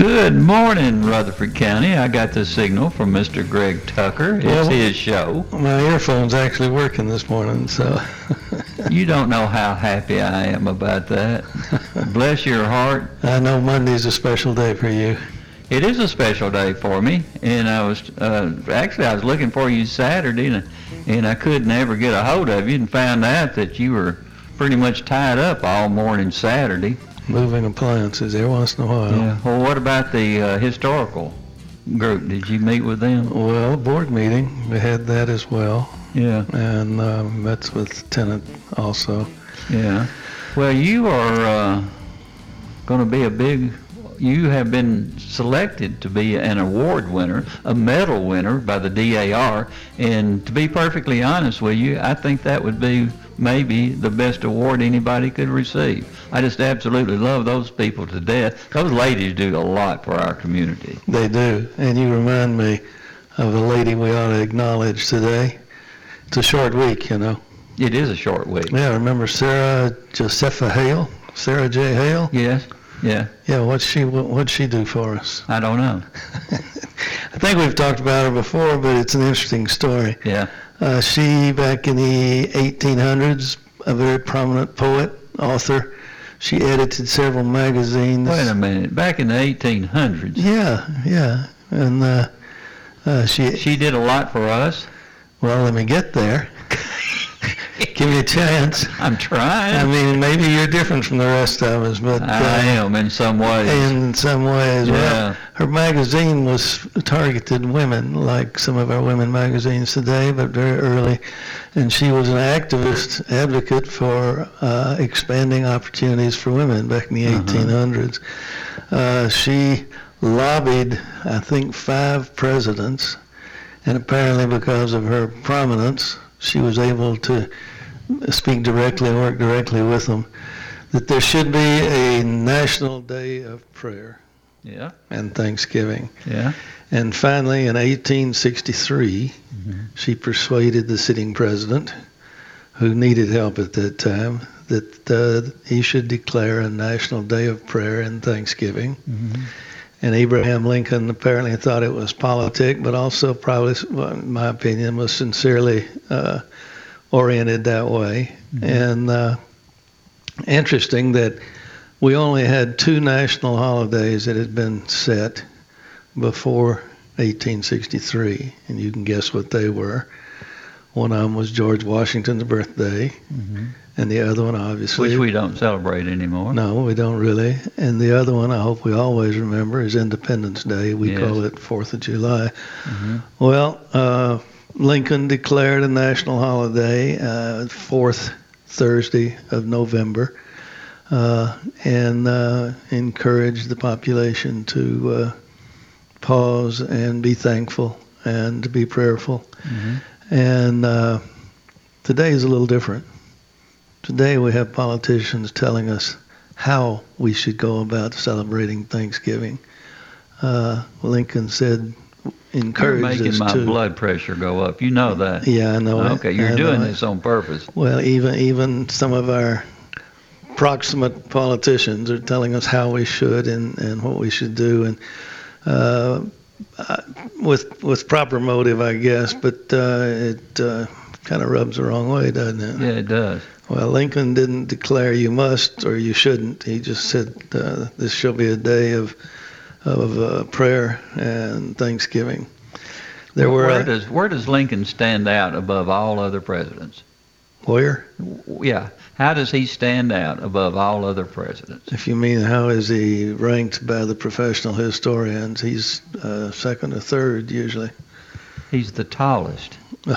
Good morning, Rutherford County. I got the signal from Mr. Greg Tucker. It's Well- his show. My earphone's actually working this morning, so You don't know how happy I am about that. Bless your heart. I know Monday's a special day for you. It is a special day for me, and I was uh, actually I was looking for you Saturday, and, and I could never get a hold of you, and found out that you were pretty much tied up all morning Saturday. Moving appliances every once in a while. Yeah. Well, what about the uh, historical group? Did you meet with them? Well, board meeting, we had that as well, Yeah. and uh, met with tenant also. Yeah. Well, you are uh, going to be a big. You have been selected to be an award winner, a medal winner by the DAR, and to be perfectly honest with you, I think that would be maybe the best award anybody could receive. I just absolutely love those people to death. Those ladies do a lot for our community. They do, and you remind me of a lady we ought to acknowledge today. It's a short week, you know. It is a short week. Yeah, I remember Sarah Josepha Hale? Sarah J. Hale? Yes. Yeah. Yeah, what's she what'd she do for us? I don't know. I think we've talked about her before, but it's an interesting story. Yeah. Uh, she, back in the 1800s, a very prominent poet, author. She edited several magazines. Wait a minute. Back in the 1800s, Yeah, yeah. And uh, uh, she, she did a lot for us. well, let me get there. Give me a chance. I'm trying. I mean, maybe you're different from the rest of us, but I uh, am in some ways. in some ways. Yeah. Well, her magazine was targeted women, like some of our women magazines today, but very early. And she was an activist advocate for uh, expanding opportunities for women back in the Uh-huh. 1800s. Uh, she lobbied, I think, five presidents, and apparently because of her prominence, she was able to speak directly and work directly with them. That there should be a national day of prayer yeah, and Thanksgiving. yeah. And finally, in 1863, she persuaded the sitting president, who needed help at that time, that uh, he should declare a national day of prayer and Thanksgiving. And Abraham Lincoln apparently thought it was politic, but also probably, in my opinion, was sincerely uh, oriented that way. And uh, interesting that we only had two national holidays that had been set before 1863, and you can guess what they were. One of them was George Washington's birthday, and the other one, obviously, Which we don't celebrate anymore. no, we don't really. And the other one, I hope we always remember, is Independence Day. We Yes. call it Fourth of July. Well, uh, Lincoln declared a national holiday, uh, fourth Thursday of November, uh, and uh, encouraged the population to uh, pause and be thankful and to be prayerful. And uh, today is a little different. Today we have politicians telling us how we should go about celebrating Thanksgiving. Uh, Lincoln said, You're making my to. blood pressure go up. You know that. Yeah, I know. it. Okay, you're I doing it. this on purpose. Well, even even some of our proximate politicians are telling us how we should and, and what we should do, and uh, uh, with with proper motive, I guess. But uh, it uh, kind of rubs the wrong way, doesn't it? Yeah, it does. Well, Lincoln didn't declare you must or you shouldn't. He just said uh, this shall be a day of of uh, prayer and thanksgiving. There were where does where does Lincoln stand out above all other presidents? where, Yeah, how does he stand out above all other presidents? if you mean how is he ranked by the professional historians, he's uh, second or third usually. He's the tallest.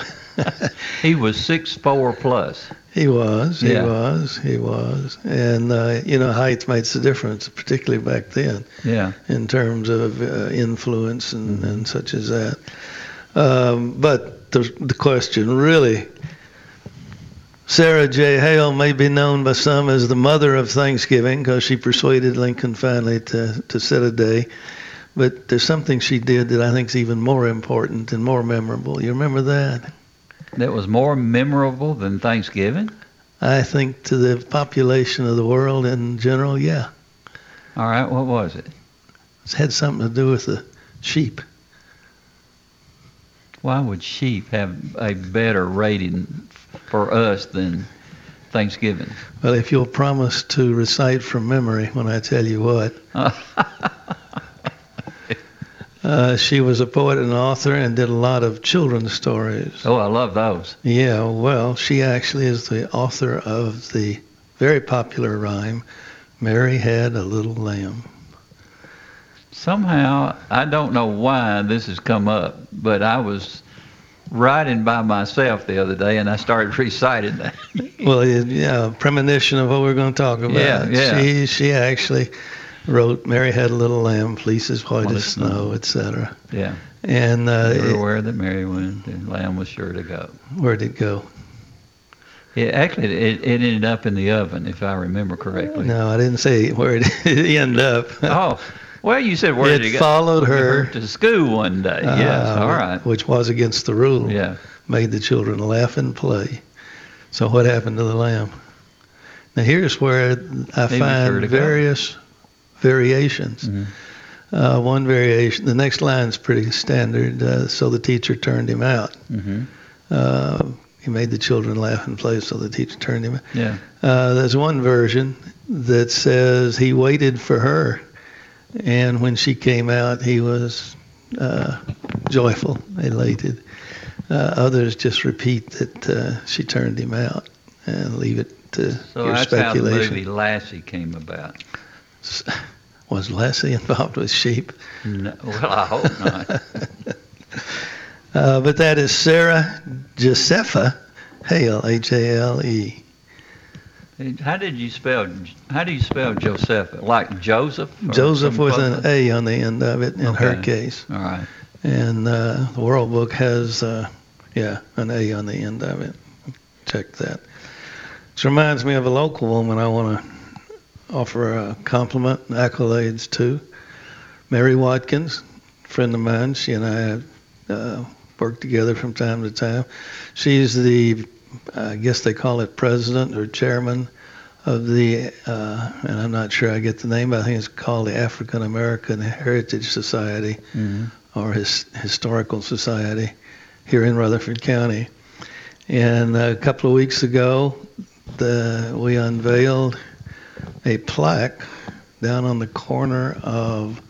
He was six four plus. He was, he Yeah. was, he was, and uh, you know height makes a difference, particularly back then. Yeah. in terms of uh, influence and, and such as that. Um, but the, the question really, Sarah J. Hale may be known by some as the mother of Thanksgiving because she persuaded Lincoln finally to, to set a day. But there's something she did that I think is even more important and more memorable. You remember that? That was more memorable than Thanksgiving. I think to the population of the world in general, yeah. All right, what was it? It had something to do with the sheep. Why would sheep have a better rating for us than Thanksgiving? Well, if you'll promise to recite from memory when I tell you what. Uh, she was a poet and author and did a lot of children's stories. Oh, I love those. Yeah, well, she actually is the author of the very popular rhyme, Mary Had a Little Lamb. Somehow, I don't know why this has come up, but I was riding by myself the other day and I started reciting that. Well, yeah, premonition of what we're going to talk about. Yeah, yeah. She, she actually wrote Mary Had a Little Lamb, Fleeces White White as Snow, etc. yeah. And uh, We were it- aware that Mary went and Lamb was sure to go. where'd it go? It actually it, it ended up in the oven, if I remember correctly. No, I didn't say where it ended up. Oh, well, you said where it did it go? followed her. to school one day. yes, uh, all right. Which was against the rule. Yeah. Made the children laugh and play. So what happened to the lamb? Now here's where I sure find to go. various variations. Mhm. Uh, one variation, the next line's pretty standard. Uh, so the teacher turned him out. hmm Uh, he made the children laugh and play, so the teacher turned him out. Yeah. Uh, there's one version that says he waited for her, and when she came out, he was uh, joyful, elated. Uh, others just repeat that uh, she turned him out and leave it to So your that's how the movie Lassie came about. Was Lassie involved with sheep? No, well, I hope not. Uh, but that is Sarah Josepha Hale, H-A-L-E. How did you spell? How do you spell Joseph? Like Joseph? Joseph with an A on the end of it in her case. All right. And uh, the World Book has, uh, yeah, an A on the end of it. Check that. This reminds me of a local woman I want to offer a compliment and accolades to. Mary Watkins, friend of mine. She and I have uh, worked together from time to time. She's the, I guess they call it president or chairman of the, uh, and I'm not sure I get the name, but I think it's called the African American Heritage Society hmm or his, historical society here in Rutherford County. And a couple of weeks ago, the, we unveiled a plaque down on the corner of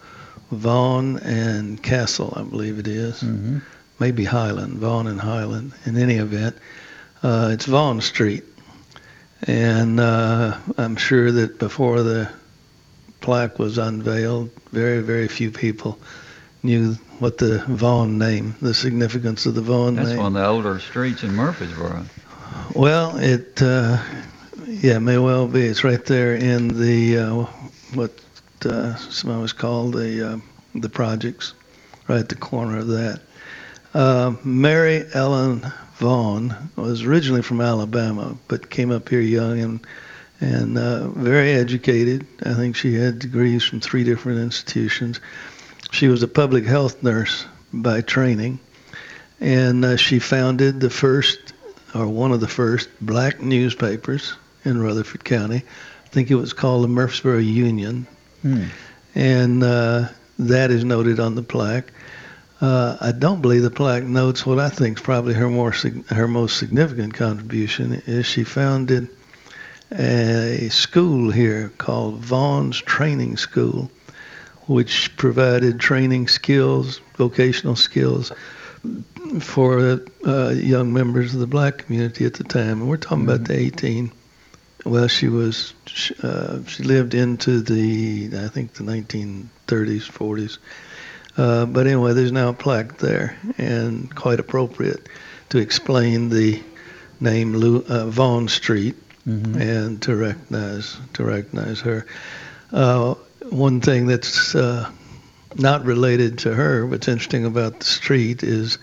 Vaughn and Castle, I believe it is. hmm Maybe Highland, Vaughn and Highland. In any event, uh, it's Vaughn Street. And uh, I'm sure that before the plaque was unveiled, very, very few people knew what the Vaughn name, the significance of the Vaughn That's name. That's one of the older streets in Murfreesboro. Well, it, uh, yeah, may well be. It's right there in the uh, what uh, some was called the uh, the projects, right at the corner of that. Uh, Mary Ellen Vaughn was originally from Alabama, but came up here young and and uh, very educated. I think she had degrees from three different institutions. She was a public health nurse by training, and uh, she founded the first or one of the first black newspapers in Rutherford County. I think it was called the Murfreesboro Union, Hmm. and uh, that is noted on the plaque. Uh, I don't believe the plaque notes what I think is probably her more sig- her most significant contribution is she founded a school here called Vaughn's Training School, which provided training skills, vocational skills, for uh, young members of the black community at the time. And we're talking about the 18. Well, she was uh, she lived into the I think the 1930s, 40s. Uh, but anyway, there's now a plaque there, and quite appropriate to explain the name Lou, uh, Vaughn Street Mhm. and to recognize to recognize her. Uh, one thing that's uh, not related to her, what's interesting about the street is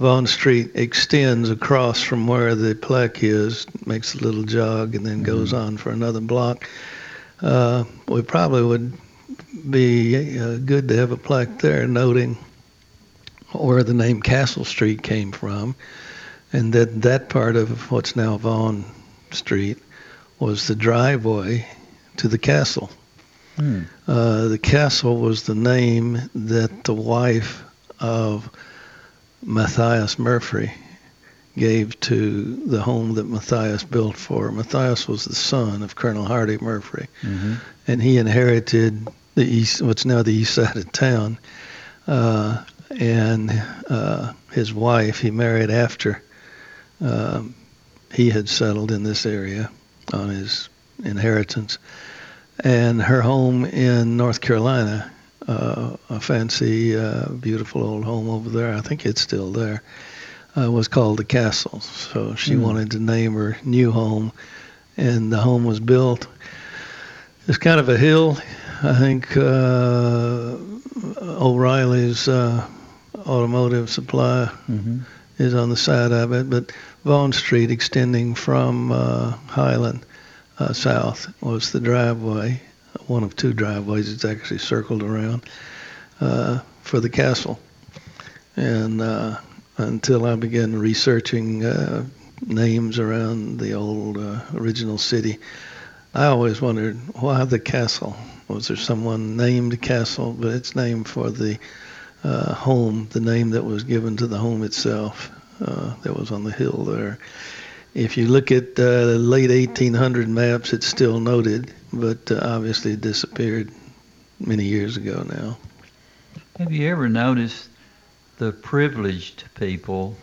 Vaughn Street extends across from where the plaque is, makes a little jog, and then goes on for another block. Uh, we probably would be uh, good to have a plaque there noting where the name Castle Street came from, and that that part of what's now Vaughn Street was the driveway to the castle. Hmm. Uh, the castle was the name that the wife of Matthias Murfree gave to the home that Matthias built for. Matthias was the son of Colonel Hardy Murfree, Mhm. and he inherited the east, what's now the east side of town. Uh, and uh, his wife, he married after um, he had settled in this area on his inheritance. And her home in North Carolina, uh, a fancy, uh, beautiful old home over there, I think it's still there, uh, was called the Castle. So she Mm. wanted to name her new home, and the home was built. It's kind of a hill. I think uh, O'Reilly's uh, automotive supply Mhm. is on the side of it, but Vaughn Street extending from uh, Highland uh, south was the driveway, one of two driveways. It's actually circled around uh, for the castle. And uh, until I began researching uh, names around the old uh, original city, I always wondered why the castle. Was there someone named Castle? But it's named for the uh, home, the name that was given to the home itself uh, that was on the hill there. If you look at uh, the late 1800 maps, it's still noted, but uh, obviously it disappeared many years ago now. Have you ever noticed the privileged people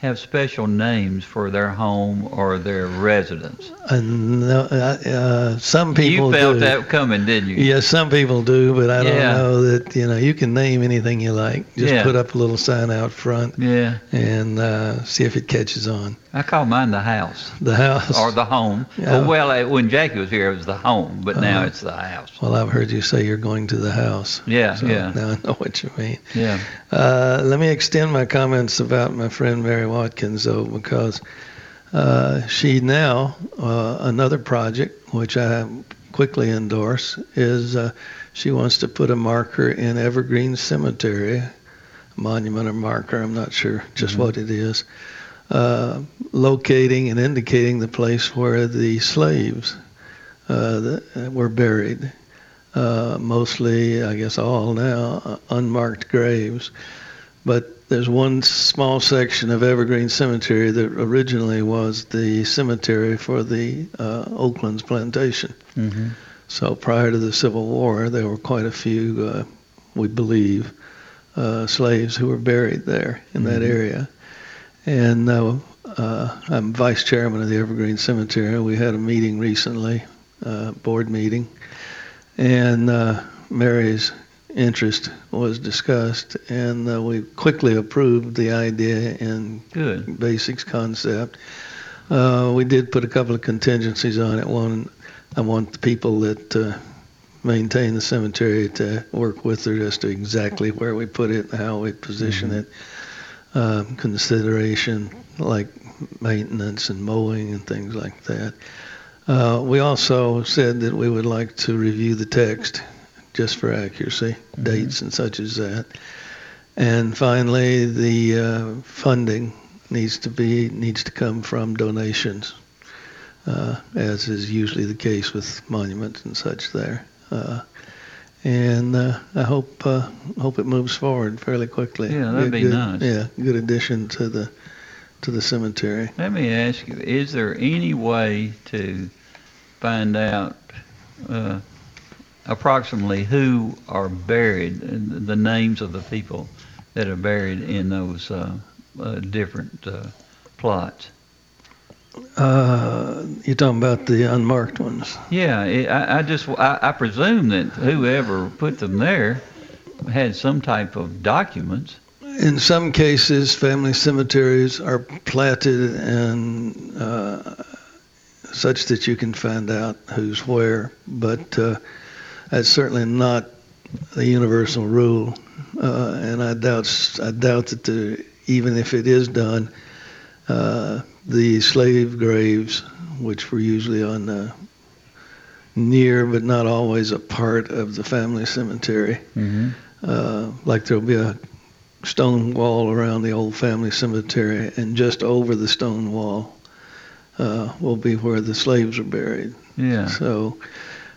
have special names for their home or their residence? And uh, uh, some people you felt do. that coming, didn't you? Yes, some people do, but I don't Yeah. know that you know you can name anything you like. Just Yeah. put up a little sign out front Yeah. and uh, see if it catches on. I call mine the house The house. or the home. Yeah. Well, when Jackie was here, it was the home, but now Uh-huh. it's the house. well, I've heard you say you're going to the house. Yeah, So yeah, Now I know what you mean. yeah. Uh, let me extend my comments about my friend Mary Watkins, though, because uh, she now, uh, another project, which I quickly endorse, is uh, she wants to put a marker in Evergreen Cemetery, monument or marker, I'm not sure just Mhm. what it is, uh, locating and indicating the place where the slaves uh, were buried. Uh, mostly, I guess all now, uh, unmarked graves. But there's one small section of Evergreen Cemetery that originally was the cemetery for the uh, Oakland's plantation. hmm So prior to the Civil War, there were quite a few, uh, we believe, uh, slaves who were buried there in that Mhm. area. And uh, uh, I'm vice chairman of the Evergreen Cemetery. We had a meeting recently, uh, board meeting, and uh, Mary's interest was discussed, and uh, we quickly approved the idea and Good. basics concept. Uh, we did put a couple of contingencies on it. One, I want the people that uh, maintain the cemetery to work with her as to exactly where we put it, and how we position Mhm. it, um, consideration like maintenance and mowing and things like that. Uh, we also said that we would like to review the text just for accuracy, Mhm. dates and such as that. And finally, the uh, funding needs to be needs to come from donations, uh, as is usually the case with monuments and such there. Uh, and uh, I hope uh, hope it moves forward fairly quickly. Yeah, that'd Be be good- nice. Yeah, good addition to the to the cemetery. Let me ask you, is there any way to find out uh, approximately who are buried, and the names of the people that are buried in those uh, uh, different uh, plots. Uh, you're talking about the unmarked ones. Yeah, it, I, I just I, I presume that whoever put them there had some type of documents. In some cases, family cemeteries are platted and uh, such that you can find out who's where, but uh, that's certainly not the universal rule. Uh, and I doubt I doubt that the, even if it is done, uh, the slave graves, which were usually on the near but not always a part of the family cemetery. Mm-hmm. Uh, like there'll be a stone wall around the old family cemetery, and just over the stone wall uh, will be where the slaves are buried. Yeah. So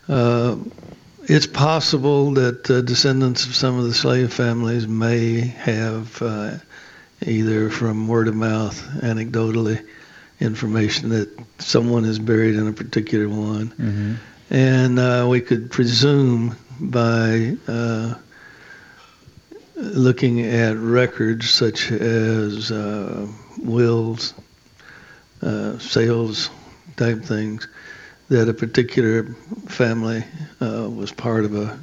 uh, it's possible that uh, descendants of some of the slave families may have, uh, either from word of mouth, anecdotally, information that someone is buried in a particular one. Mm-hmm. And uh, we could presume by uh, looking at records such as uh, wills, uh, sales type things, that a particular family uh, was part of a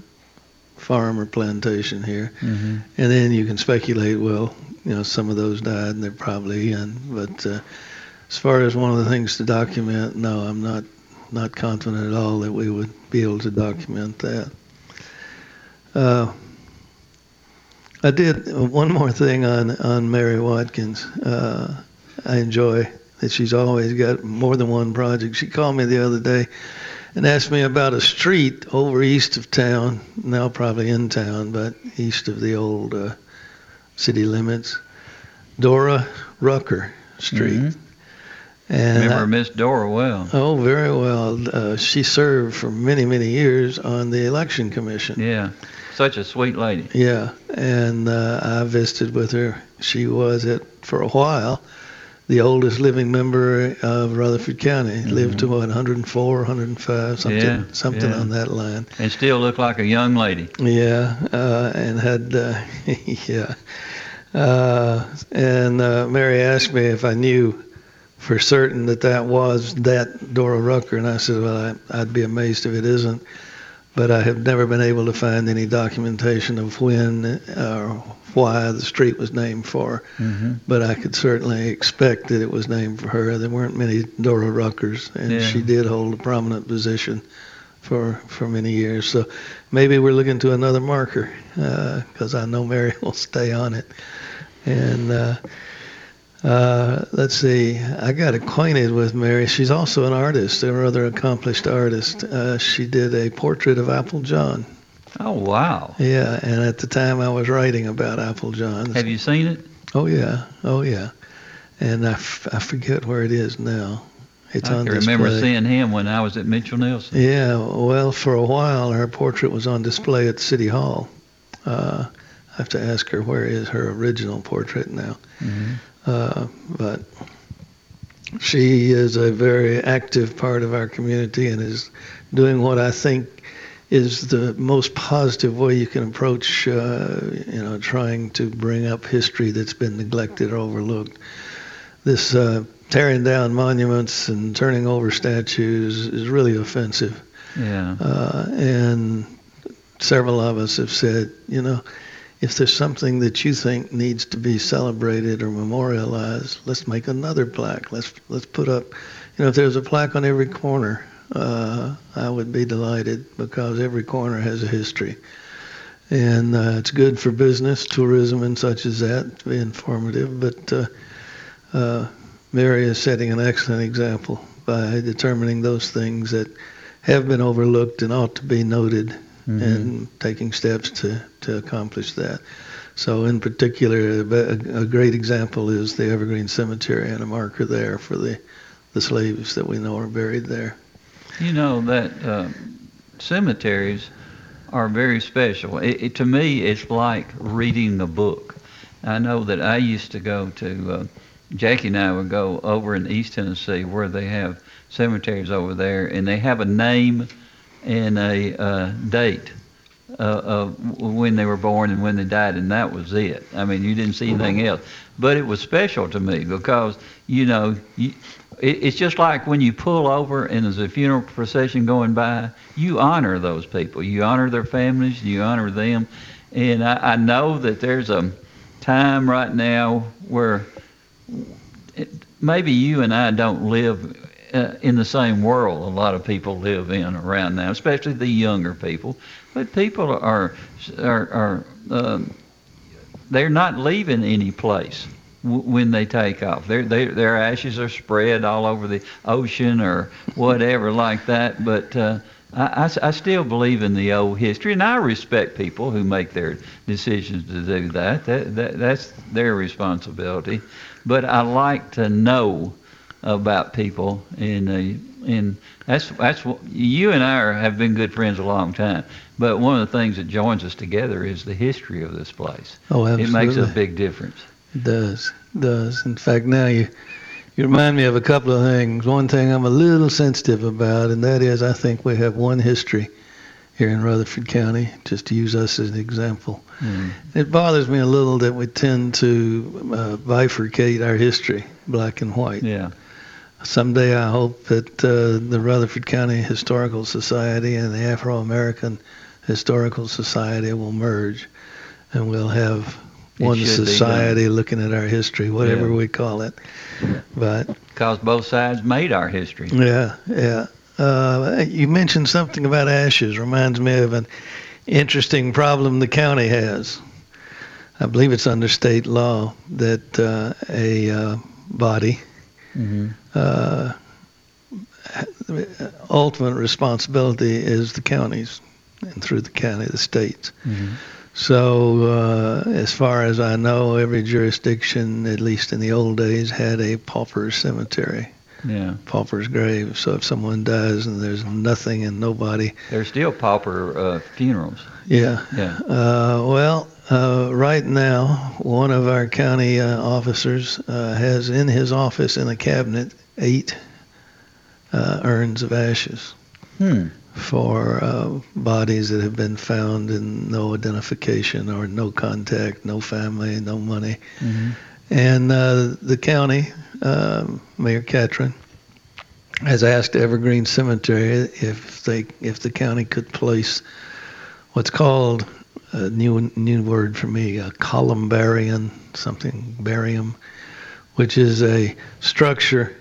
farm or plantation here. Mm-hmm. And then you can speculate, well, you know, some of those died and they're probably in. But uh, as far as one of the things to document, no, I'm not not confident at all that we would be able to document that. Uh, I did one more thing on on Mary Watkins. Uh, I enjoy that she's always got more than one project. She called me the other day and asked me about a street over east of town, now probably in town, but east of the old uh, city limits, Dora Rucker Street. Mhm. And Remember I- Miss Dora well. Oh, very well. Uh, she served for many, many years on the election commission. Yeah, such a sweet lady. Yeah, and uh, I visited with her. She was at for a while the oldest living member of Rutherford County. Lived to what 104, 105, something, Yeah, something yeah. on that line. And still looked like a young lady. Yeah, uh, and had uh, yeah, uh, and uh, Mary asked me if I knew for certain that that was that Dora Rucker, and I said, well, I, I'd be amazed if it isn't. But I have never been able to find any documentation of when or why the street was named for. Mm-hmm. But I could certainly expect that it was named for her. There weren't many Dora Ruckers, and Yeah. she did hold a prominent position for for many years. So maybe we're looking to another marker because I know Mary will stay on it. And uh, uh, let's see, I got acquainted with Mary. She's also an artist, a rather accomplished artist. Uh, she did a portrait of Apple John. Oh wow! Yeah, and at the time I was writing about Apple John. Have you seen it? Oh yeah, oh yeah. And I, f- I forget where it is now. It's I on can remember seeing him when I was at Mitchell Neilson. Yeah, well, for a while her portrait was on display at City Hall. Uh, I have to ask her where is her original portrait now. Mm-hmm. Uh, but she is a very active part of our community and is doing what I think is the most positive way you can approach, uh, you know, trying to bring up history that's been neglected or overlooked. This uh, tearing down monuments and turning over statues is really offensive. Yeah. Uh, and several of us have said, you know, if there's something that you think needs to be celebrated or memorialized, let's make another plaque. Let's let's put up, you know, if there's a plaque on every corner, uh, I would be delighted because every corner has a history, and uh, it's good for business, tourism, and such as that to be informative. But uh, uh, Mary is setting an excellent example by determining those things that have been overlooked and ought to be noted Mhm. and taking steps to, to accomplish that. So, in particular, a, a great example is the Evergreen Cemetery and a marker there for the, the slaves that we know are buried there. You know that uh, cemeteries are very special. It, it, to me, it's like reading a book. I know that I used to go to. Uh, Jackie and I would go over in East Tennessee where they have cemeteries over there, and they have a name and a uh, date uh, uh, when they were born and when they died, and that was it. I mean, you didn't see anything else. But it was special to me because, you know, you, it, it's just like when you pull over and there's a funeral procession going by, you honor those people. You honor their families, you honor them. And I, I know that there's a time right now where it, maybe you and I don't live uh, in the same world a lot of people live in around now, especially the younger people. But people are are, are um, they're not leaving any place w- when they take off. Their their ashes are spread all over the ocean or whatever like that. But uh, I, I, I still believe in the old history, and I respect people who make their decisions to do that. That, that that's their responsibility. But I like to know about people, and uh, and that's that's what you and I are, have been good friends a long time. But one of the things that joins us together is the history of this place. Oh, absolutely. It makes a big difference. It does. It does. In fact, now you you remind me of a couple of things. One thing I'm a little sensitive about, and that is I think we have one history here in Rutherford County, just to use us as an example. Mm. It bothers me a little that we tend to uh, bifurcate our history, black and white. Yeah someday I hope that uh, the Rutherford County Historical Society and the Afro American Historical Society will merge, and we'll have it one society looking at our history, whatever yeah. we call it. But because both sides made our history. Yeah, yeah. Uh, you mentioned something about ashes. Reminds me of an interesting problem the county has. I believe it's under state law that uh, a uh, body Mm-hmm. Uh, ultimate responsibility is the counties, and through the county, the states. Mm-hmm. So, uh, as far as I know, every jurisdiction, at least in the old days, had a pauper's cemetery. Yeah. Pauper's grave. So if someone dies and there's nothing and nobody. There's still pauper uh, funerals. Yeah. Yeah. Uh, well, uh, right now, one of our county uh, officers uh, has in his office in a cabinet eight uh, urns of ashes hmm. for uh, bodies that have been found in no identification or no contact, no family, no money. Mm-hmm. And uh, the county, Mayor Ketron, has asked Evergreen Cemetery if they if the county could place what's called a new new word for me, a columbarium, something barium, which is a structure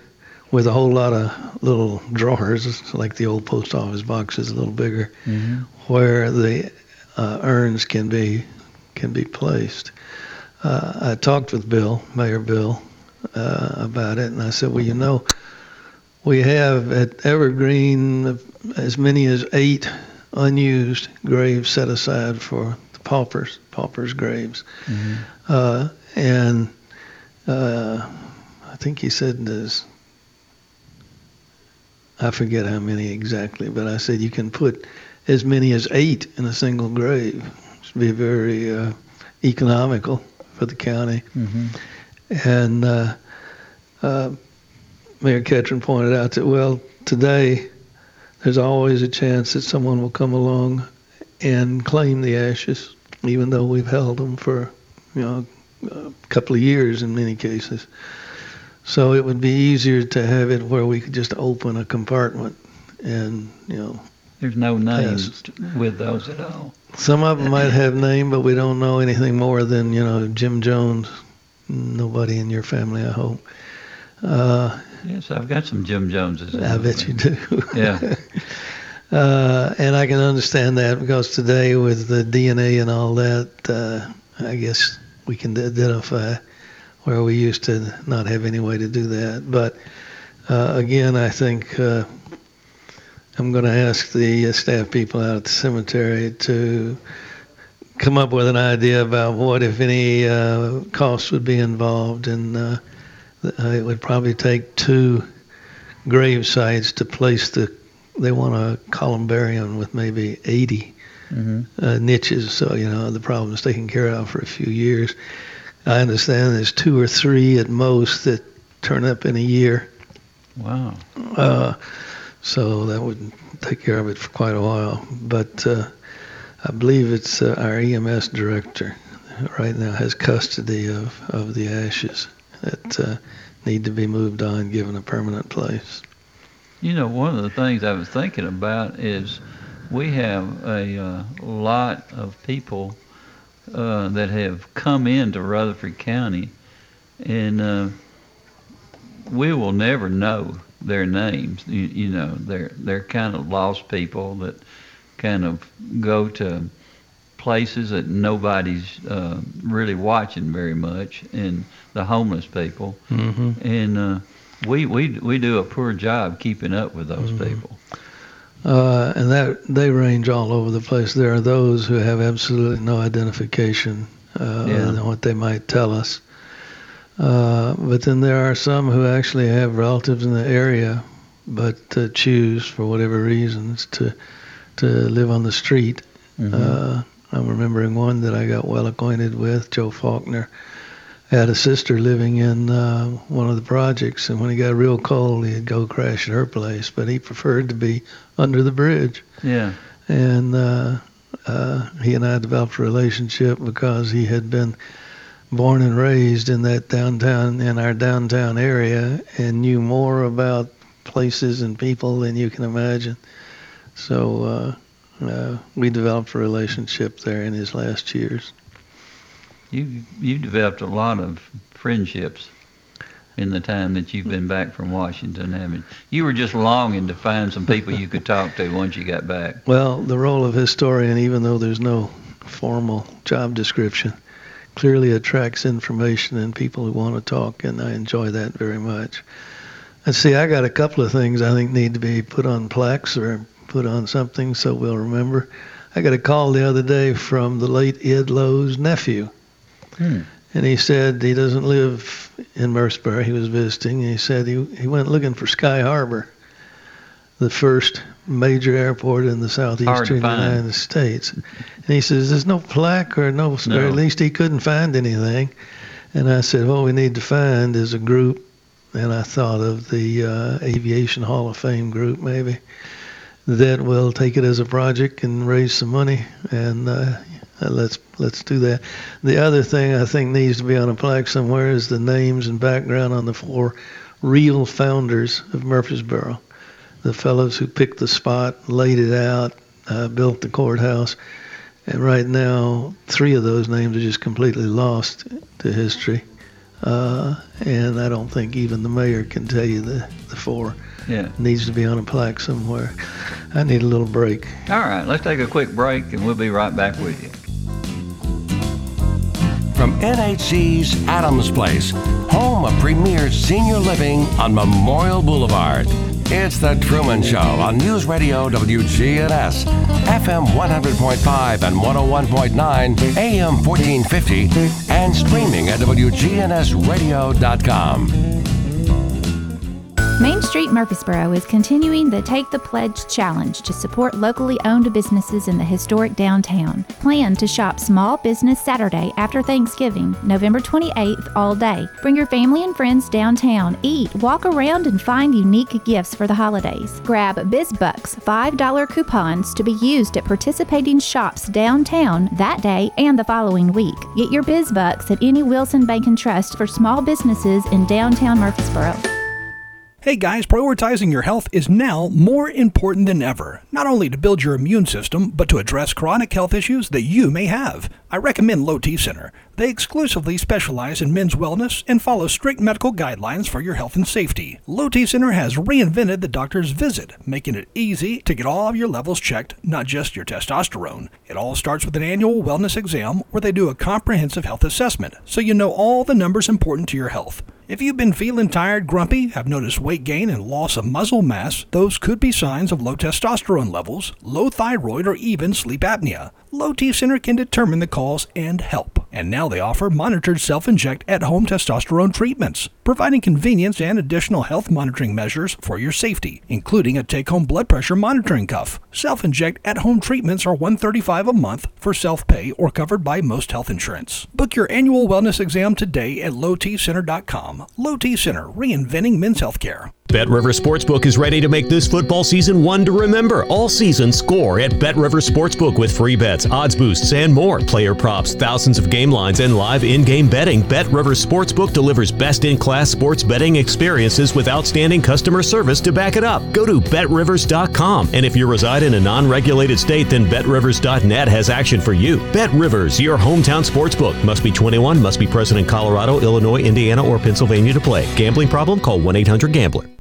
with a whole lot of little drawers, like the old post office boxes, a little bigger, mm-hmm. where the uh, urns can be can be placed. Uh, I talked with Bill, Mayor Bill, uh, about it, and I said, well, you know, we have at Evergreen as many as eight unused graves set aside for the paupers, paupers' graves. Mm-hmm. Uh, and uh, I think he said this. I forget how many exactly, but I said you can put as many as eight in a single grave. It would be very uh, economical for the county. Mm-hmm. And uh, uh, Mayor Ketron pointed out that, well, today there's always a chance that someone will come along and claim the ashes, even though we've held them for you know a couple of years in many cases. So it would be easier to have it where we could just open a compartment and you know. There's no names with those at all. Some of them might have name, but we don't know anything more than you know Jim Jones. Nobody in your family, I hope. Uh, Yes, I've got some Jim Joneses. I bet you do. Yeah. uh, and I can understand that because today with the DNA and all that, uh, I guess we can identify where we used to not have any way to do that. But uh, again, I think uh, I'm going to ask the staff people out at the cemetery to come up with an idea about what, if any, uh, costs would be involved in uh, uh, it would probably take two grave sites to place the. They want a columbarium with maybe 80 mm-hmm. uh, niches, so you know the problem is taken care of for a few years. I understand there's two or three at most that turn up in a year. Wow. Uh, so that would take care of it for quite a while. But uh, I believe it's uh, our EMS director right now has custody of, of the ashes that uh, need to be moved on, given a permanent place. You know, one of the things I was thinking about is we have a uh, lot of people uh, that have come into Rutherford County, and uh, we will never know their names. You, you know, they're they're kind of lost people that kind of go to places that nobody's uh, really watching very much, and the homeless people, mm-hmm. and uh, we we we do a poor job keeping up with those mm-hmm. people. Uh, and that they range all over the place. There are those who have absolutely no identification uh, Yeah. other than what they might tell us. Uh, but then there are some who actually have relatives in the area, but uh, choose for whatever reasons to to live on the street. Mhm. Uh, I'm remembering one that I got well acquainted with, Joe Faulkner. Had a sister living in uh, one of the projects, and when he got real cold, he'd go crash at her place. But he preferred to be under the bridge, yeah, and uh, uh, he and I developed a relationship because he had been born and raised in that downtown, in our downtown area, and knew more about places and people than you can imagine. So uh, uh, we developed a relationship there in his last years. you you developed a lot of friendships in the time that you've been back from Washington, haven't you? You were just longing to find some people you could talk to once you got back. Well, the role of historian, even though there's no formal job description, clearly attracts information and people who want to talk, and I enjoy that very much. And see, I got a couple of things I think need to be put on plaques or put on something so we'll remember. I got a call the other day from the late Ed Lowe's nephew, Hmm. and he said he doesn't live in Murfreesboro. He was visiting. He said he he went looking for Sky Harbor, the first major airport in the southeastern. United States. And he says there's no plaque or no, or No. at least he couldn't find anything. And I said what we need to find is a group, and I thought of the uh, Aviation Hall of Fame group maybe that will take it as a project and raise some money and uh, let's let's do that. The other thing I think needs to be on a plaque somewhere is the names and background on the four real founders of Murfreesboro, the fellows who picked the spot, laid it out, uh, built the courthouse, and right now three of those names are just completely lost to history. Uh, and I don't think even the mayor can tell you the, the four. Yeah. needs to be on a plaque somewhere. I need a little break. All right, let's take a quick break and we'll be right back with you. From NHC's Adams Place, home of premier senior living on Memorial Boulevard. It's The Truman Show on News Radio WGNS, FM 100.5 and 101.9, AM 1450, and streaming at WGNSradio.com. Main Street Murfreesboro is continuing the Take the Pledge Challenge to support locally owned businesses in the historic downtown. Plan to shop Small Business Saturday after Thanksgiving, November 28th, all day. Bring your family and friends downtown, eat, walk around, and find unique gifts for the holidays. Grab BizBucks $5 coupons to be used at participating shops downtown that day and the following week. Get your BizBucks at any Wilson Bank and Trust for small businesses in downtown Murfreesboro. Hey guys, prioritizing your health is now more important than ever, not only to build your immune system, but to address chronic health issues that you may have. I recommend Low T Center. They exclusively specialize in men's wellness and follow strict medical guidelines for your health and safety. Low T Center has reinvented the doctor's visit, making it easy to get all of your levels checked, not just your testosterone. It all starts with an annual wellness exam where they do a comprehensive health assessment, so you know all the numbers important to your health. If you've been feeling tired, grumpy, have noticed weight gain and loss of muscle mass, those could be signs of low testosterone levels, low thyroid, or even sleep apnea. Low T Center can determine the cause and help. And now they offer monitored self inject at home testosterone treatments, providing convenience and additional health monitoring measures for your safety, including a take home blood pressure monitoring cuff. Self inject at home treatments are 135 a month for self pay or covered by most health insurance. Book your annual wellness exam today at lowtcenter.com. Low T Center, reinventing men's healthcare. Bet River Sportsbook is ready to make this football season one to remember. All season, score at Bet River Sportsbook with free bets, odds boosts, and more. Player props, thousands of game lines, and live in-game betting. Bet River Sportsbook delivers best-in-class sports betting experiences with outstanding customer service to back it up. Go to BetRivers.com, and if you reside in a non-regulated state, then BetRivers.net has action for you. Bet Rivers, your hometown sportsbook. Must be 21. Must be present in Colorado, Illinois, Indiana, or Pennsylvania to play. Gambling problem? Call 1-800-GAMBLER.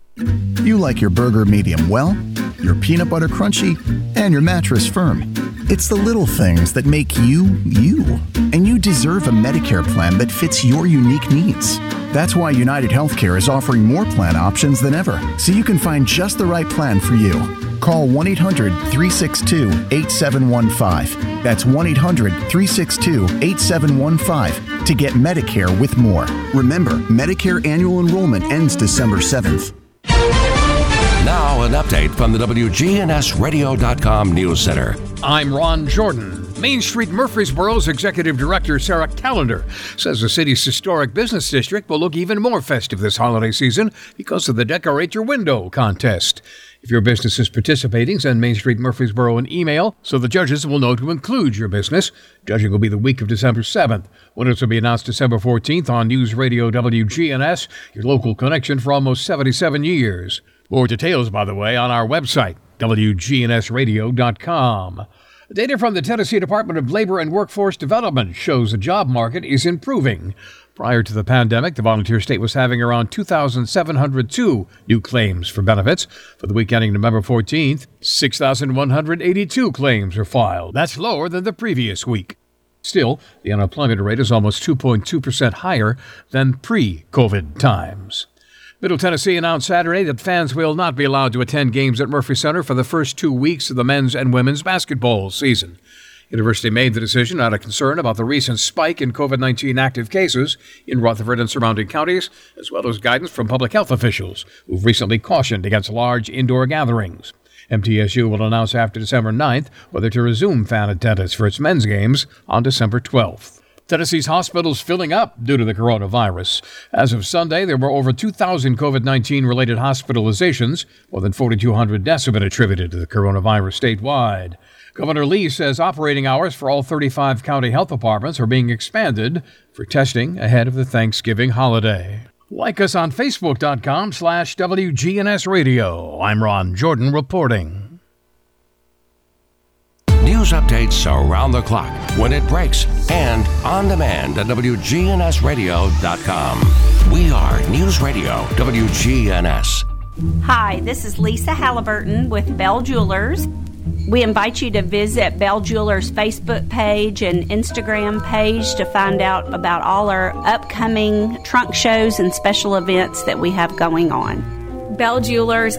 You like your burger medium well, your peanut butter crunchy, and your mattress firm. It's the little things that make you, you. And you deserve a Medicare plan that fits your unique needs. That's why United Healthcare is offering more plan options than ever, so you can find just the right plan for you. Call 1 800 362 8715. That's 1 800 362 8715 to get Medicare with more. Remember, Medicare annual enrollment ends December 7th. Now, an update from the WGNSradio.com News Center. I'm Ron Jordan. Main Street Murfreesboro's Executive Director Sarah Callender says the city's historic business district will look even more festive this holiday season because of the Decorate Your Window contest. If your business is participating, send Main Street Murfreesboro an email so the judges will know to include your business. Judging will be the week of December 7th. Winners will be announced December 14th on News Radio WGNS, your local connection for almost 77 years. More details, by the way, on our website, WGNSradio.com. Data from the Tennessee Department of Labor and Workforce Development shows the job market is improving. Prior to the pandemic, the volunteer state was having around 2,702 new claims for benefits. For the week ending November 14th, 6,182 claims were filed. That's lower than the previous week. Still, the unemployment rate is almost 2.2% higher than pre COVID times. Middle Tennessee announced Saturday that fans will not be allowed to attend games at Murphy Center for the first two weeks of the men's and women's basketball season. University made the decision out of concern about the recent spike in COVID 19 active cases in Rutherford and surrounding counties, as well as guidance from public health officials who've recently cautioned against large indoor gatherings. MTSU will announce after December 9th whether to resume fan attendance for its men's games on December 12th. Tennessee's hospitals filling up due to the coronavirus. As of Sunday, there were over 2,000 COVID 19 related hospitalizations. More than 4,200 deaths have been attributed to the coronavirus statewide. Governor Lee says operating hours for all 35 county health departments are being expanded for testing ahead of the Thanksgiving holiday. Like us on Facebook.com slash WGNS Radio. I'm Ron Jordan reporting. News updates around the clock, when it breaks, and on demand at WGNSradio.com. We are News Radio WGNS. Hi, this is Lisa Halliburton with Bell Jewelers. We invite you to visit Bell Jewelers Facebook page and Instagram page to find out about all our upcoming trunk shows and special events that we have going on. Bell Jewelers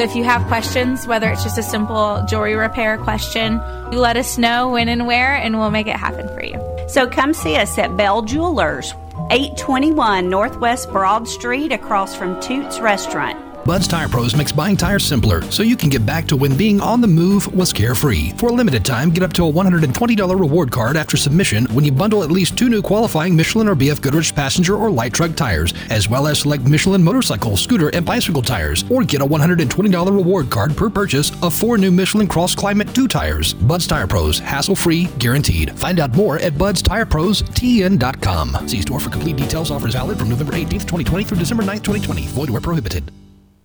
so if you have questions, whether it's just a simple jewelry repair question, you let us know when and where, and we'll make it happen for you. So come see us at Bell Jewelers, 821 Northwest Broad Street, across from Toots Restaurant. Bud's Tire Pros makes buying tires simpler so you can get back to when being on the move was carefree. For a limited time, get up to a $120 reward card after submission when you bundle at least two new qualifying Michelin or BF Goodrich passenger or light truck tires, as well as select Michelin motorcycle, scooter, and bicycle tires, or get a $120 reward card per purchase of four new Michelin Cross Climate 2 tires. Bud's Tire Pros, hassle free, guaranteed. Find out more at budstirepros.tn.com. See store for complete details. Offers valid from November 18th, 2020 through December 9th, 2020. Void where prohibited.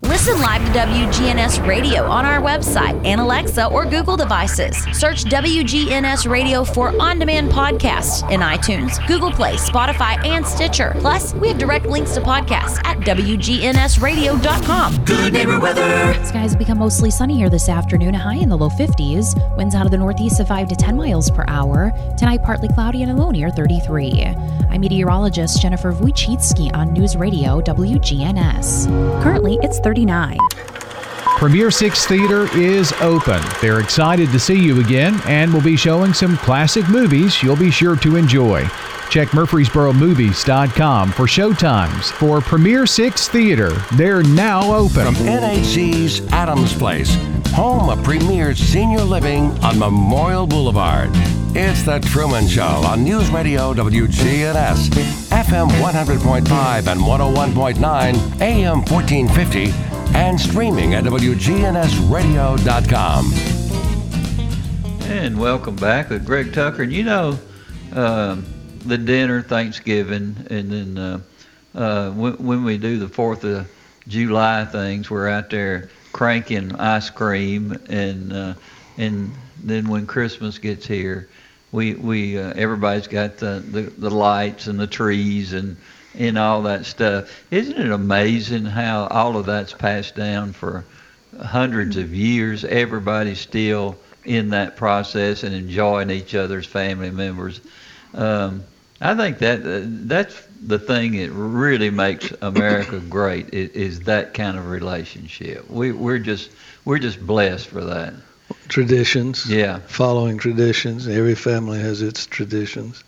Listen live to WGNS Radio on our website and Alexa or Google devices. Search WGNS Radio for on demand podcasts in iTunes, Google Play, Spotify, and Stitcher. Plus, we have direct links to podcasts at WGNSradio.com. Good neighbor weather. Skies will become mostly sunny here this afternoon, a high in the low 50s. Winds out of the northeast of 5 to 10 miles per hour. Tonight, partly cloudy and a low near 33. I'm meteorologist Jennifer Wojcicki on News Radio WGNS. Currently, it's 39. Premier Six Theater is open. They're excited to see you again and will be showing some classic movies you'll be sure to enjoy. Check MurfreesboroMovies.com for showtimes for Premier Six Theater. They're now open. From NHC's Adams Place, home of Premier Senior Living on Memorial Boulevard. It's The Truman Show on News Radio WGNS, FM 100.5 and 101.9, AM 1450 and streaming at WGNSradio.com. And welcome back with Greg Tucker. And you know, uh, the dinner, Thanksgiving, and then uh, uh, when, when we do the Fourth of July things, we're out there cranking ice cream, and uh, and then when Christmas gets here, we we uh, everybody's got the, the the lights and the trees and and all that stuff. Isn't it amazing how all of that's passed down for hundreds of years? Everybody's still in that process and enjoying each other's family members. Um, I think that uh, that's the thing that really makes America great is, is that kind of relationship. We, we're just we're just blessed for that. Traditions. Yeah. Following traditions. Every family has its traditions,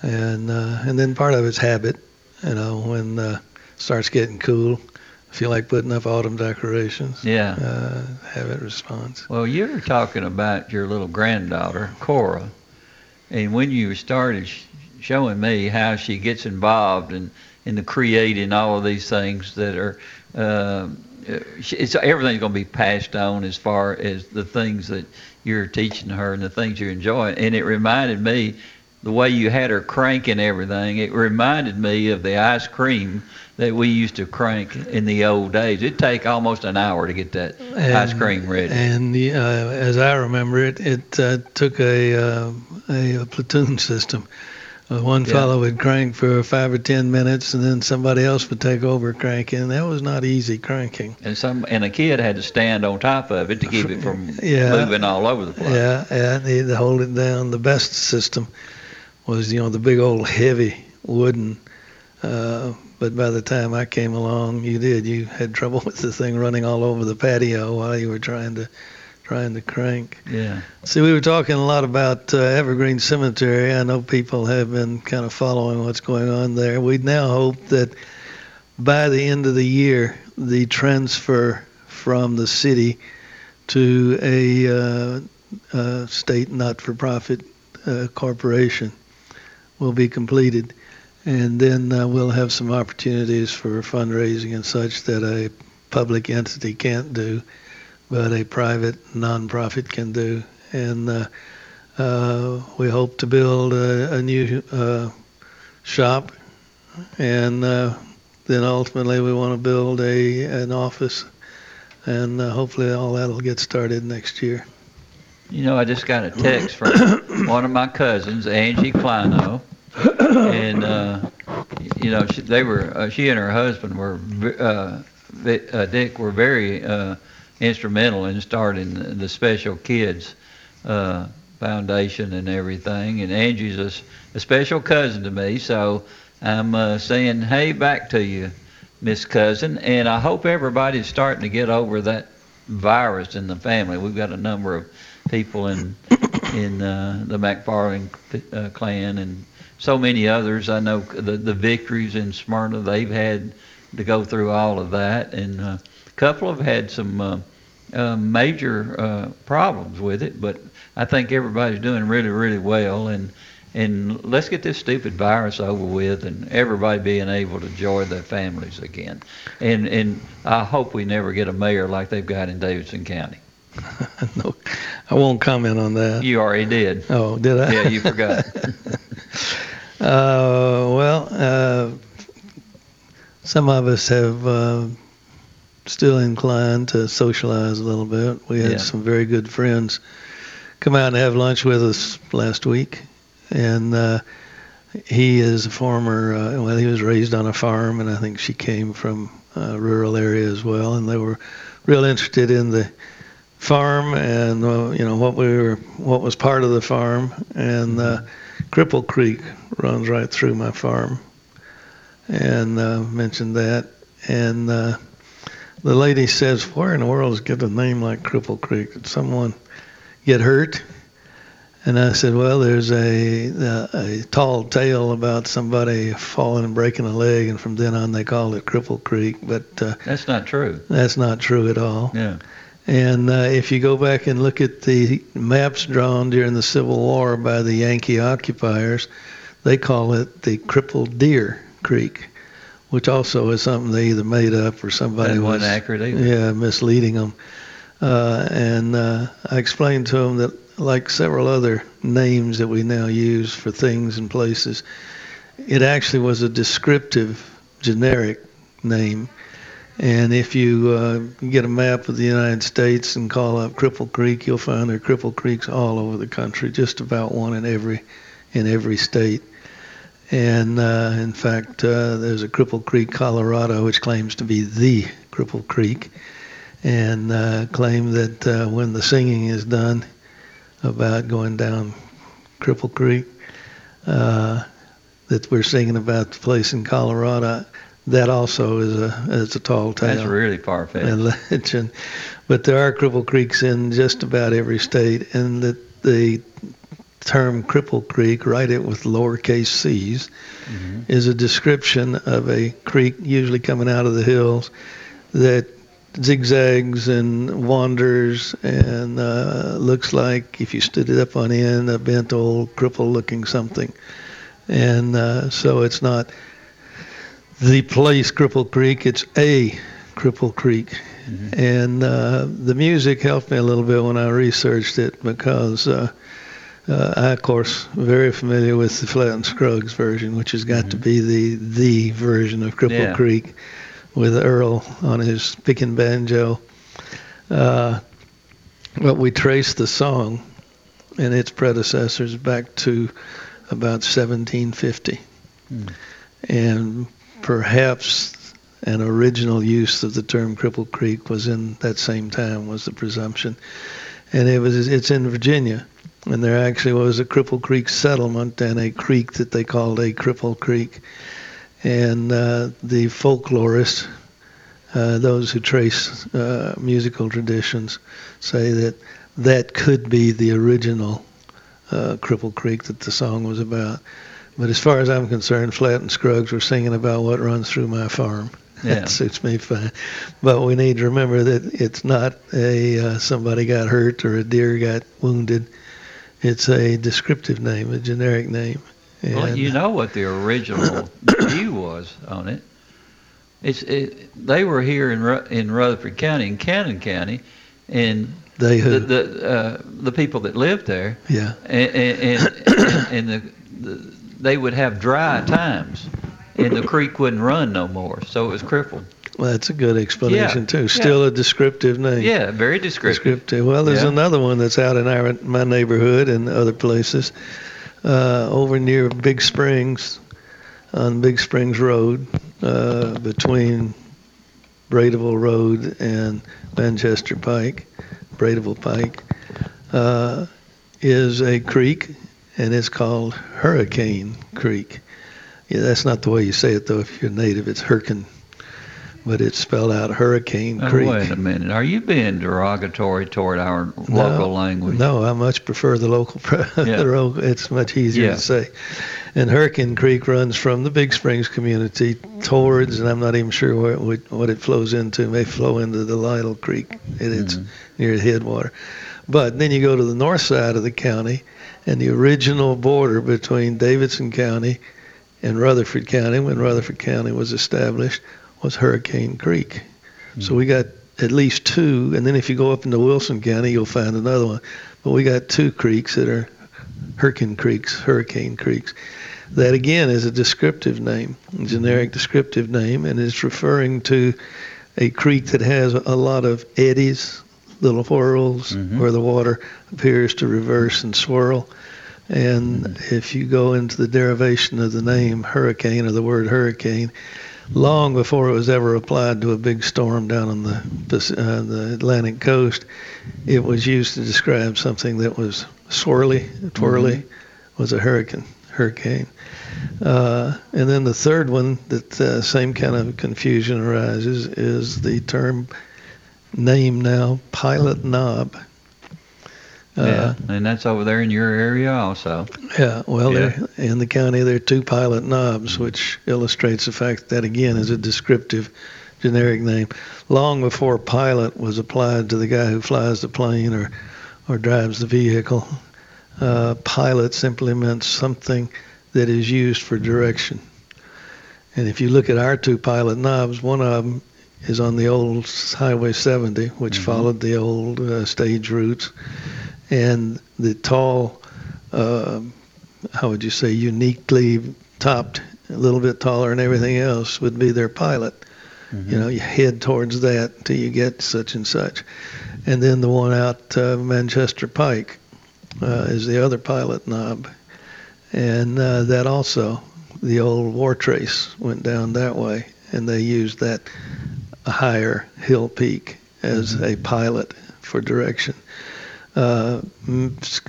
and uh, and then part of it's habit. You know, when uh, it starts getting cool, feel like putting up autumn decorations. Yeah. Uh, habit response. Well, you were talking about your little granddaughter, Cora, and when you started showing me how she gets involved in, in the creating all of these things that are, uh, it's everything's going to be passed on as far as the things that you're teaching her and the things you're enjoying. And it reminded me the way you had her cranking everything, it reminded me of the ice cream that we used to crank in the old days. It'd take almost an hour to get that and, ice cream ready. And the, uh, as I remember it, it uh, took a, uh, a, a platoon system. Uh, one Yeah. fellow would crank for five or ten minutes, and then somebody else would take over cranking. That was not easy cranking. And some and a kid had to stand on top of it to keep it from Yeah. moving all over the place. Yeah, yeah, they to hold it down. The best system was, you know, the big old heavy wooden. Uh, but by the time I came along, you did. You had trouble with the thing running all over the patio while you were trying to trying to crank. Yeah. See, we were talking a lot about uh, Evergreen Cemetery. I know people have been kind of following what's going on there. We now hope that by the end of the year, the transfer from the city to a uh, uh, state not-for-profit uh, corporation will be completed, and then uh, we'll have some opportunities for fundraising and such that a public entity can't do, but a private nonprofit can do. And uh, uh, we hope to build a, a new uh, shop, and uh, then ultimately we want to build a an office, and uh, hopefully all that'll get started next year. You know, I just got a text from one of my cousins, Angie Kleino, and uh, you know, she, they were she and her husband were Dick were very instrumental in starting the, Special Kids uh, Foundation and everything. And Angie's a special cousin to me, so I'm uh, saying hey back to you, Miss Cousin, and I hope everybody's starting to get over that virus in the family. We've got a number of people in in uh, the McFarland uh, clan and so many others. I know the the victories in Smyrna. They've had to go through all of that, and uh, a couple have had some uh, major uh, problems with it. But I think everybody's doing really really well, and and let's get this stupid virus over with, and everybody being able to enjoy their families again. And and I hope we never get a mayor like they've got in Davidson County. no, I won't comment on that. You already did. Oh, did I? Yeah, you forgot. Uh, well, uh, some of us have uh, still inclined to socialize a little bit. We had Yeah. some very good friends come out and have lunch with us last week, and uh, he is a former. Uh, well, he was raised on a farm, and I think she came from a rural area as well, and they were real interested in the farm and uh, you know what we were what was part of the farm and uh, Cripple Creek runs right through my farm and uh, mentioned that and uh, the lady says where in the world is get a name like Cripple Creek did someone get hurt and I said well there's a a, a tall tale about somebody falling and breaking a leg and from then on they called it Cripple Creek but uh, That's not true. that's not true at all Yeah. and uh, if you go back and look at the maps drawn during the Civil War by the Yankee occupiers, they call it the Crippled Deer Creek. Which also is something they either made up or somebody That was accurate either. yeah misleading them. Uh, and uh, I explained to them that, like several other names that we now use for things and places, it actually was a descriptive, generic name. And if you uh, get a map of the United States and call up Cripple Creek, you'll find there are Cripple Creeks all over the country, just about one in every in every state. And uh, in fact, uh, there's a Cripple Creek, Colorado, which claims to be the Cripple Creek, and uh, claim that uh, when the singing is done about going down Cripple Creek, uh, that we're singing about the place in Colorado. That also is a is a tall tale. That's really far fetched. and legend. But there are cripple creeks in just about every state, and that the term Cripple Creek, write it with lowercase c's, is a description of a creek usually coming out of the hills that zigzags and wanders and uh, looks like if you stood it up on end a bent old cripple looking something and uh, so it's not the place Cripple Creek. It's a Cripple Creek. And uh, the music helped me a little bit when I researched it because uh, I, of course, very familiar with the Flatt and Scruggs version, which has got to be the the version of Cripple Yeah. Creek with Earl on his picking banjo. Uh, but we trace the song and its predecessors back to about 1750 and perhaps an original use of the term Cripple Creek was in that same time was the presumption, and it was it's in Virginia, and there actually was a Cripple Creek settlement and a creek that they called a Cripple Creek, and uh, the folklorists, uh, those who trace uh, musical traditions, say that that could be the original uh, Cripple Creek that the song was about. But as far as I'm concerned, Flatt and Scruggs were singing about what runs through my farm. Yeah. That suits me fine. But we need to remember that it's not a uh, somebody got hurt or a deer got wounded. It's a descriptive name, a generic name. Well, you know what the original view was on it. It's it, they were here in Ru- in Rutherford County, in Cannon County, and They who? the the, uh, the people that lived there, Yeah. and and, and, and the, the they would have dry times, and the creek wouldn't run no more, so it was crippled. Well, that's a good explanation Yeah, too. yeah. Still a descriptive name. Yeah, very descriptive. descriptive. Well, there's Yeah. another one that's out in our my neighborhood and other places, uh, over near Big Springs, on Big Springs Road, uh, between Bradyville Road and Manchester Pike, Bradyville Pike, uh, is a creek, and it's called Hurricane Creek. Yeah, that's not the way you say it though. If you're native, it's Hurricane, but it's spelled out Hurricane Oh, Creek. wait a minute. Are you being derogatory toward our local language? No, I much prefer the local. Pre- Yeah. the it's much easier Yeah. to say. And Hurricane Creek runs from the Big Springs community towards, and I'm not even sure where it would, what it flows into. It may flow into the Lytle Creek. It, it's Mm-hmm. near the headwater. But then you go to the north side of the county, and the original border between Davidson County and Rutherford County, when Rutherford County was established, was Hurricane Creek. So hmm. we got at least two, and then if you go up into Wilson County, you'll find another one. But we got two creeks that are Hurricane Creeks, Hurricane Creeks. That again is a descriptive name, a hmm. generic descriptive name, and is referring to a creek that has a lot of eddies, little whirls, mm-hmm. where the water appears to reverse and swirl. And mm-hmm. if you go into the derivation of the name hurricane or the word hurricane, long before it was ever applied to a big storm down on the uh, the Atlantic coast, it was used to describe something that was swirly, twirly, was a hurricane. Hurricane. Uh, and then the third one that uh, same kind of confusion arises is the term name now Pilot Knob. Uh, yeah, and that's over there in your area also. yeah, well, Yeah. in the county there are two pilot knobs, which illustrates the fact that again is a descriptive, generic name. Long before pilot was applied to the guy who flies the plane or, or drives the vehicle, uh, pilot simply meant something that is used for direction. And if you look at our two pilot knobs, one of them is on the old Highway 70, which Mhm. followed the old uh, stage routes, and the tall, uh, how would you say, uniquely topped, a little bit taller than everything else, would be their pilot. Mm-hmm. You know, you head towards that till you get such and such, and then the one out uh, Manchester Pike uh, is the other pilot knob, and uh, that also the old War Trace went down that way, and they used that higher hill peak as a pilot for direction. Uh,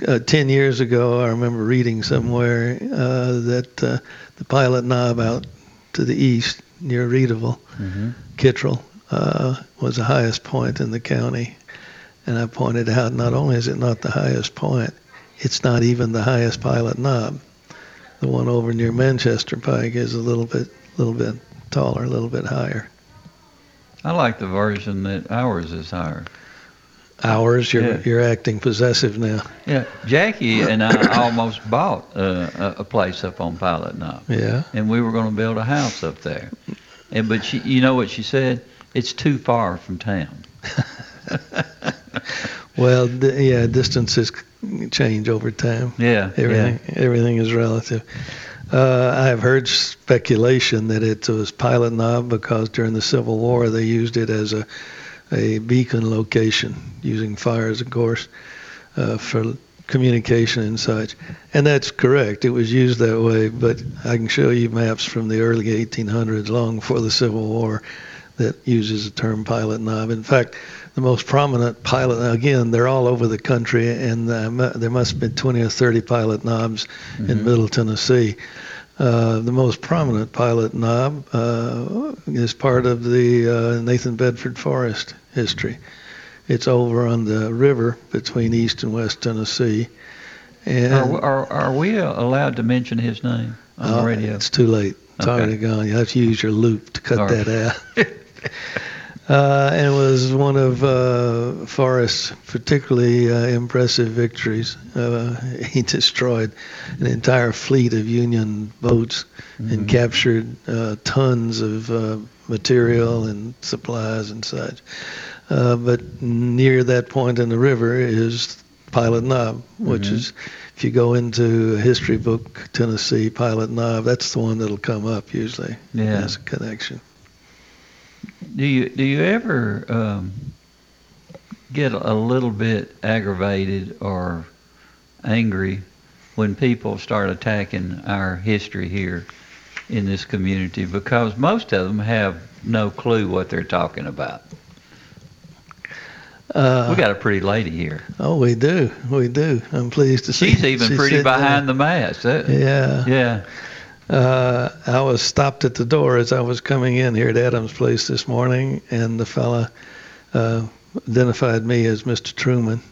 uh, ten years ago, I remember reading somewhere uh, that uh, the pilot knob out to the east near Readyville, Mm-hmm. Kittrell, uh, was the highest point in the county. And I pointed out not only is it not the highest point, it's not even the highest pilot knob. The one over near Manchester Pike is a little bit, little bit taller, a little bit higher. I like the version that ours is higher. Ours, you're Yeah. you're acting possessive now. Yeah, Jackie and I almost bought uh, a, a place up on Pilot Knob. Yeah. And we were going to build a house up there. And but she, you know what she said? It's too far from town. Well, d- yeah, distances change over time. Yeah, Everything everything is relative. Uh, I have heard speculation that it was pilot knob because during the Civil War they used it as a a beacon location, using fires, of course, uh, for communication and such. And that's correct. It was used that way, but I can show you maps from the early 1800s, long before the Civil War, that uses the term pilot knob. In fact, the most prominent pilot, again, they're all over the country, and uh, there must have been 20 or 30 pilot knobs in Mhm. Middle Tennessee. Uh, the most prominent pilot knob uh, is part of the uh, Nathan Bedford Forrest history. It's over on the river between East and West Tennessee. And Are, we- are, are we allowed to mention his name on uh, the radio? It's too late. It's Okay. already gone. You have to use your loop to cut right. that out. uh, and it was one of uh, Forrest's particularly uh, impressive victories. Uh, he destroyed an entire fleet of Union boats and captured uh, tons of uh, material and supplies and such. Uh, but near that point in the river is Pilot Knob, which Mhm. is, if you go into a history book, Tennessee Pilot Knob, that's the one that'll come up usually Yeah. as a connection. Do you do you ever um, get a little bit aggravated or angry when people start attacking our history here in this community because most of them have no clue what they're talking about. Uh, we got a pretty lady here. Oh, we do. We do. I'm pleased to see. She's even she's pretty sitting there. behind the mask. That- Yeah. Yeah. Uh, I was stopped at the door as I was coming in here at Adams Place this morning, and the fella uh, identified me as Mr. Truman,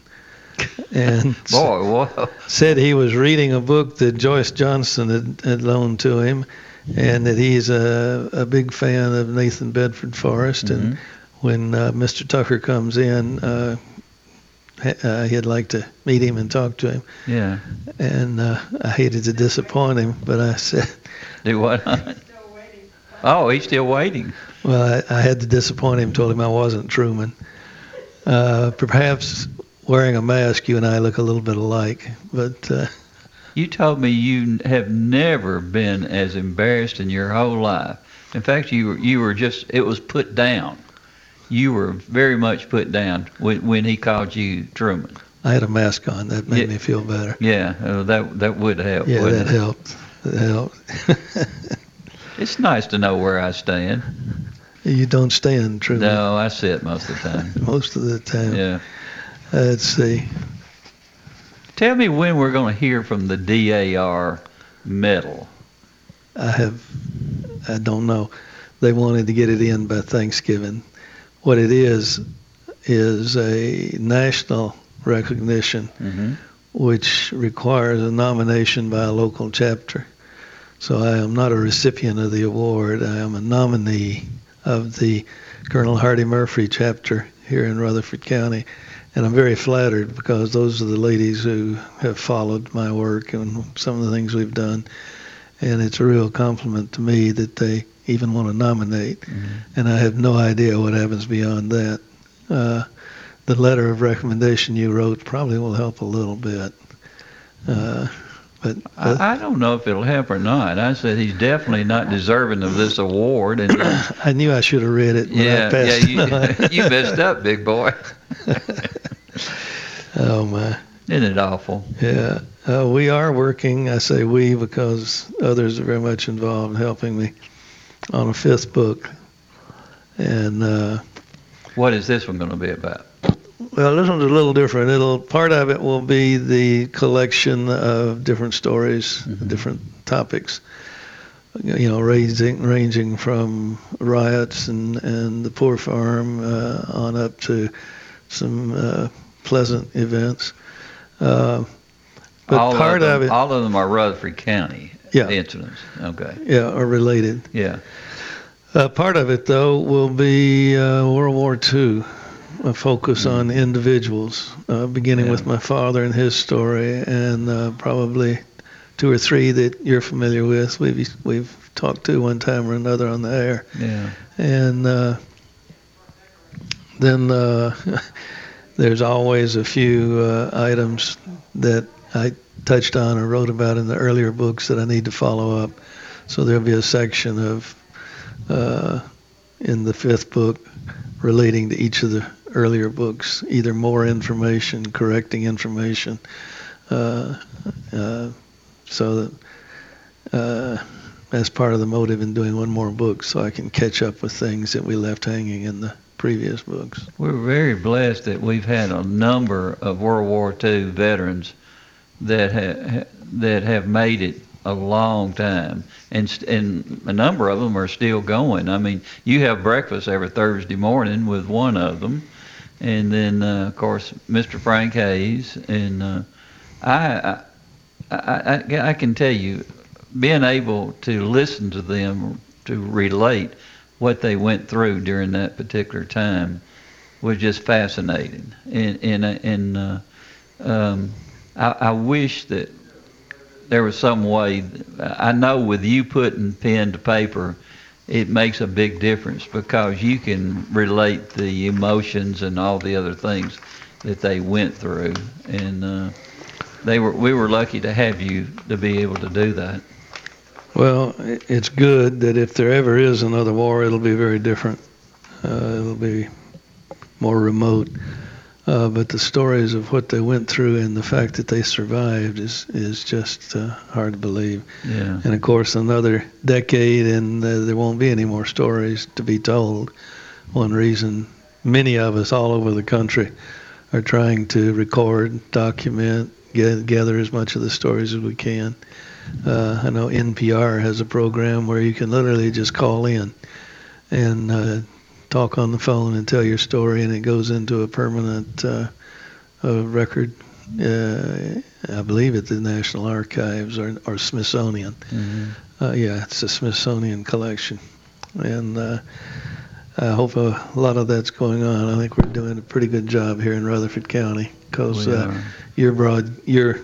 and Boy, said he was reading a book that Joyce Johnson had, had loaned to him, and that he's a, a big fan of Nathan Bedford Forrest. And when uh, Mr. Tucker comes in, uh, he'd like to meet him and talk to him. Yeah. And uh, I hated to disappoint him, but I said, Do what? oh, he's still waiting. Well, I, I had to disappoint him. Told him I wasn't Truman. Uh, perhaps wearing a mask, you and I look a little bit alike. But uh, You told me you have never been as embarrassed in your whole life. In fact, you were you were just it was put down. You were very much put down when when he called you Truman. I had a mask on. That made Yeah. me feel better. Yeah, uh, that that would help. Yeah, that it? helped. That helped. It's nice to know where I stand. you don't stand Truman No, I sit most of the time. most of the time. Yeah. Let's see. Tell me when we're going to hear from the DAR medal. I have, I don't know. They wanted to get it in by Thanksgiving. What it is, is a national recognition Mm-hmm. which requires a nomination by a local chapter. So I am not a recipient of the award. I am a nominee of the Colonel Hardy Murfree chapter here in Rutherford County. And I'm very flattered because those are the ladies who have followed my work and some of the things we've done. and it's a real compliment to me that they even want to nominate. And I have no idea what happens beyond that. Uh, the letter of recommendation you wrote probably will help a little bit. Uh, but I, I don't know if it'll help or not. I said he's definitely not deserving of this award, and I knew I should have read it. Yeah, yeah, you, you messed up, big boy. oh my. Isn't it awful? Yeah, uh, we are working. I say we because others are very much involved in helping me on a fifth book. And uh, What is this one going to be about? well, this one's a little different. It'll part of it will be the collection of different stories, different topics. You know, ranging ranging from riots and and the poor farm uh, on up to some uh, pleasant events. Uh, but all part of, them, of it, all of them are Rutherford County Yeah. incidents. Okay. yeah, are related. Yeah. Uh, part of it, though, will be uh, World War II, a focus on individuals, uh, beginning with my father and his story, and uh, probably two or three that you're familiar with. We've we've talked to one time or another on the air, Yeah. and uh, then uh, there's always a few uh, items that I touched on or wrote about in the earlier books that I need to follow up. So there'll be a section of uh, in the fifth book relating to each of the earlier books, either more information, correcting information, uh, uh, so that uh, that's part of the motive in doing one more book, so I can catch up with things that we left hanging in the previous books. We're very blessed that we've had a number of World War II veterans that ha- that have made it a long time, and and a number of them are still going. I mean, you have breakfast every Thursday morning with one of them, and then uh, of course Mr. Frank Hayes, and uh, I, I, I I I can tell you, being able to listen to them to relate what they went through during that particular time was just fascinating. And and uh, and uh, um, I, I wish that there was some way. I know with you putting pen to paper, it makes a big difference because you can relate the emotions and all the other things that they went through, and uh, they were. We were lucky to have you to be able to do that. Well, it's good that if there ever is another war, it'll be very different. Uh, it'll be more remote. Uh, but the stories of what they went through and the fact that they survived is is just uh, hard to believe. Yeah. And of course, another decade, and uh, there won't be any more stories to be told. One reason many of us all over the country are trying to record, document, get, gather as much of the stories as we can. Uh, I know NPR has a program where you can literally just call in and uh, talk on the phone and tell your story, and it goes into a permanent uh, uh, record. Uh, I believe at the National Archives or, or Smithsonian. Uh, yeah, it's a Smithsonian collection, and uh, I hope a lot of that's going on. I think we're doing a pretty good job here in Rutherford County because uh, your broad your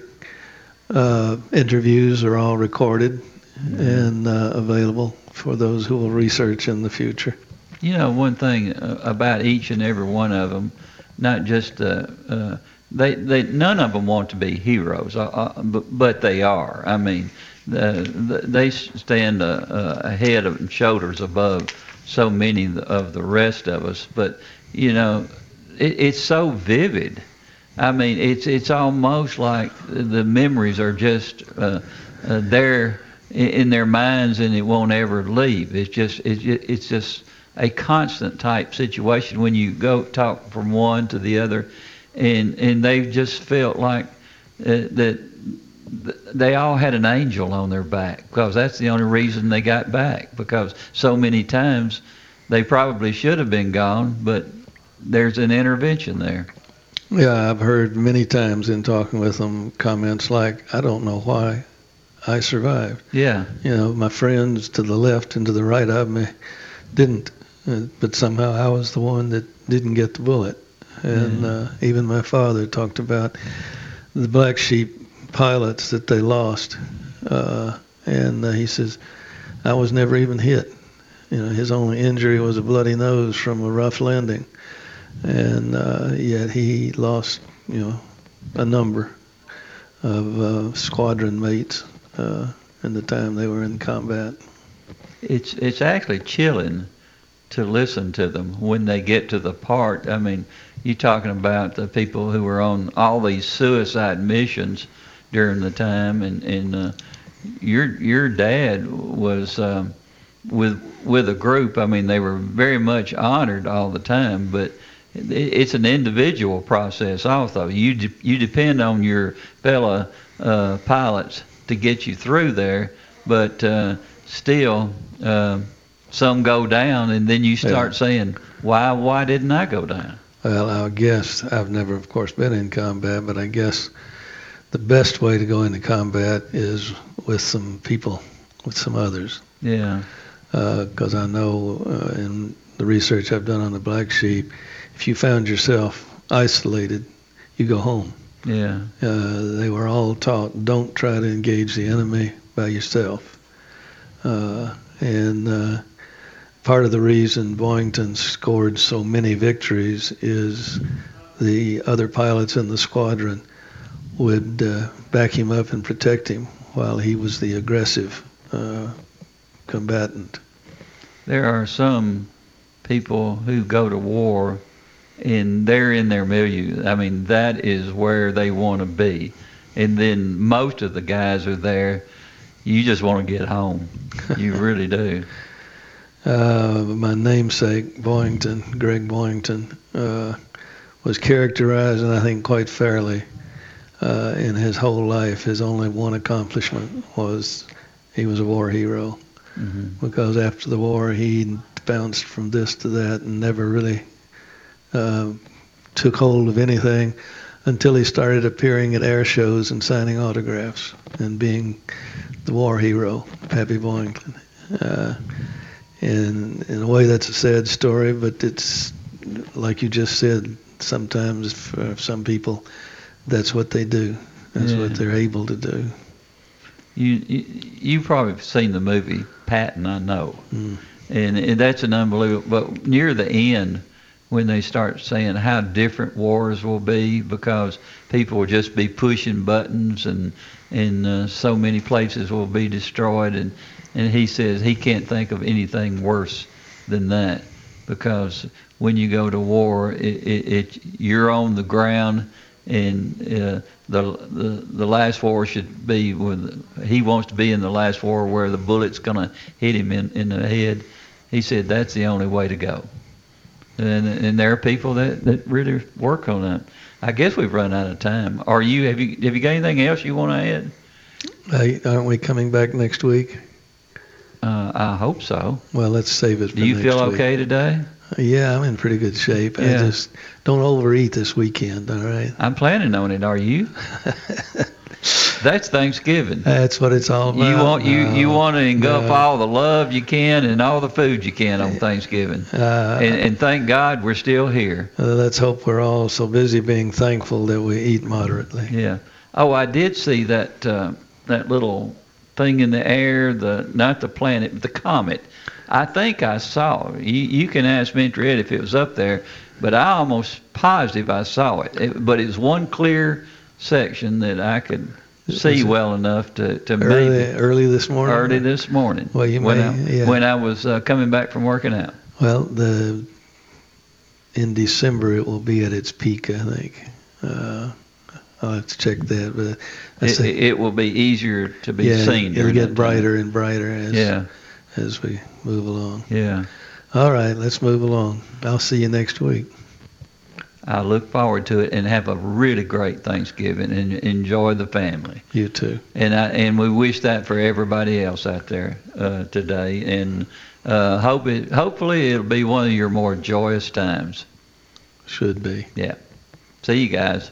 uh, interviews are all recorded and uh, available for those who will research in the future. You know, one thing uh, about each and every one of them, not just uh, uh, they they none of them want to be heroes, uh, uh, but, they are. I mean, the, the, they stand uh, ahead of and shoulders above so many of the rest of us. But you know, it, it's so vivid. I mean, it's it's almost like the memories are just there in, in their minds, and it won't ever leave. It's just it's just, it's just a constant type situation when you go talk from one to the other, and and they've just felt like uh, that they all had an angel on their back because that's the only reason they got back because so many times they probably should have been gone, but there's an intervention there. Yeah, I've heard many times in talking with them comments like, "I don't know why I survived." Yeah. You know, my friends to the left and to the right of me didn't, uh, but somehow I was the one that didn't get the bullet. And Yeah. uh, even my father talked about the black sheep pilots that they lost, uh, and uh, he says, "I was never even hit. You know, his only injury was a bloody nose from a rough landing, and uh, yet he lost, you know, a number of uh, squadron mates uh, in the time they were in combat." It's it's actually chilling to listen to them when they get to the part. I mean, you're talking about the people who were on all these suicide missions during the time, and and uh, your your dad was um, with with a group. I mean, they were very much honored all the time, but it, it's an individual process. Also, you de- you depend on your fellow uh, pilots to get you through there, but uh, still. Uh, some go down, and then you start Yeah. saying, "Why? Why didn't I go down?" Well, I guess I've never, of course, been in combat, but I guess the best way to go into combat is with some people, with some others. Yeah. Because I know uh, in the research I've done on the black sheep, if you found yourself isolated, you go home. Yeah. Uh, they were all taught don't try to engage the enemy by yourself. Uh, and uh, part of the reason Boyington scored so many victories is the other pilots in the squadron would uh, back him up and protect him while he was the aggressive uh, combatant. There are some people who go to war and they're in their milieu. I mean, that is where they want to be. And then most of the guys are there. You just want to get home. You really do. Uh, my namesake, Boyington, Greg Boyington, uh, was characterized, and I think quite fairly, uh, in his whole life. His only one accomplishment was he was a war hero. Mhm. Because after the war, he bounced from this to that and never really uh, took hold of anything until he started appearing at air shows and signing autographs and being the war hero, Pappy Boyington. And in a way, that's a sad story, but it's like you just said. Sometimes for some people, that's what they do. That's Yeah. what they're able to do. You, you you've probably seen the movie Patton, I know, Mm. and, and that's an unbelievable. But near the end, when they start saying how different wars will be, because people will just be pushing buttons, and and uh, so many places will be destroyed, and and he says he can't think of anything worse than that, because when you go to war, it, it, it you're on the ground and uh, the, the the last war should be with he wants to be in the last war where the bullet's going to hit him in, in the head. He said that's the only way to go. And and there are people that, that really work on that. I guess we've run out of time. Are you have you have you got anything else you want to add? Aren't we coming back next week? I hope so. Well, let's save it for Do you feel week. okay today? Yeah, I'm in pretty good shape. I Yeah. just don't overeat this weekend, all right? I'm planning on it. Are you? That's Thanksgiving. That's what it's all about. You want you you want to engulf all the love you can and all the food you can on Thanksgiving. Uh, and, and thank God we're still here. Uh, let's hope we're all so busy being thankful that we eat moderately. Yeah. Oh, I did see that uh, that little thing in the air. The not the planet, but the comet. I think I saw. You you can ask Mentor Ed if it was up there, but I almost positive I saw it. it but it was one clear section that I could see well enough to to Early, maybe early this morning. early this morning. Well, you when may- I, yeah. when I was uh, coming back from working out. Well, the in December it will be at its peak, I think. Uh, I'll have to check that, but It, it, will be easier to be yeah, seen. it'll get that time. brighter and brighter as Yeah. as we move along. Yeah. All right, let's move along. I'll see you next week. I look forward to it and have a really great Thanksgiving and enjoy the family. You too. And I and we wish that for everybody else out there uh, today. And uh, hope it, hopefully it'll be one of your more joyous times. Should be. Yeah. See you guys.